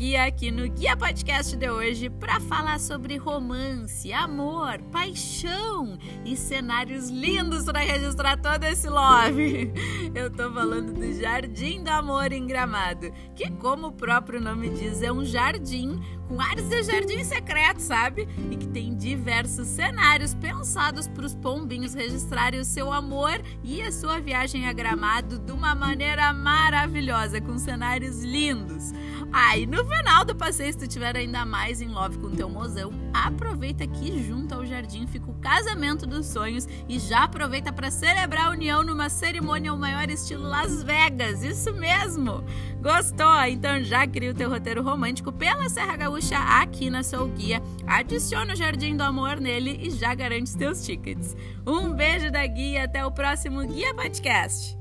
Guia aqui no Guia Podcast de hoje para falar sobre romance, amor, paixão e cenários lindos para registrar todo esse love. Eu tô falando do Jardim do Amor em Gramado, que como o próprio nome diz, é um jardim com áreas de jardim secreto, sabe? E que tem diversos cenários pensados para os pombinhos registrarem o seu amor e a sua viagem a Gramado de uma maneira maravilhosa, com cenários lindos. Ah, no final do passeio, se tu tiver ainda mais em love com teu mozão, aproveita que junto ao jardim fica o casamento dos sonhos e já aproveita para celebrar a união numa cerimônia ao estilo Las Vegas. Isso mesmo! Gostou? Então já cria o teu roteiro romântico pela Serra Gaúcha aqui na Sou Guia. Adiciona o Jardim do Amor nele e já garante os teus tickets. Um beijo da Guia, até o próximo Guia Podcast.